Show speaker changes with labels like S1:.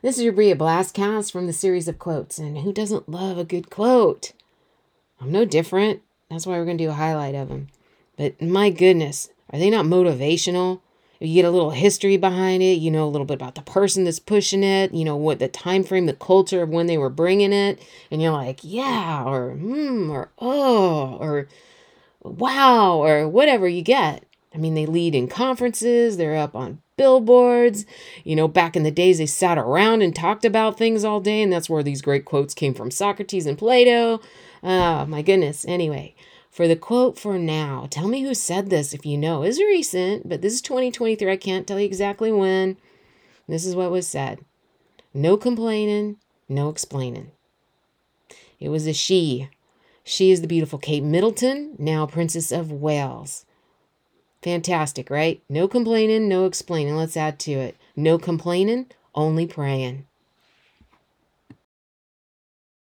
S1: This is your Berea Blastcast from the series of quotes. And who doesn't love a good quote? I'm no different. That's why we're going to do a highlight of them. But my goodness, are they not motivational? If You get a little history behind it, you know a little bit about the person that's pushing it, you know what the time frame, the culture of when they were bringing it, and you're like, yeah, or hmm, or oh, or wow, or whatever you get. I mean, they lead in conferences, they're up on billboards. You know, back in the days, they sat around and talked about things all day, and that's where these great quotes came from Socrates and Plato. Ah, my goodness. Anyway, for the quote for now, tell me who said this if you know. It's recent, but this is 2023. I can't tell you exactly when. This is what was said No complaining, no explaining. It was a she. She is the beautiful Kate Middleton, now Princess of Wales. Fantastic, right? No complaining, no explaining. Let's add to it. No complaining, only praying.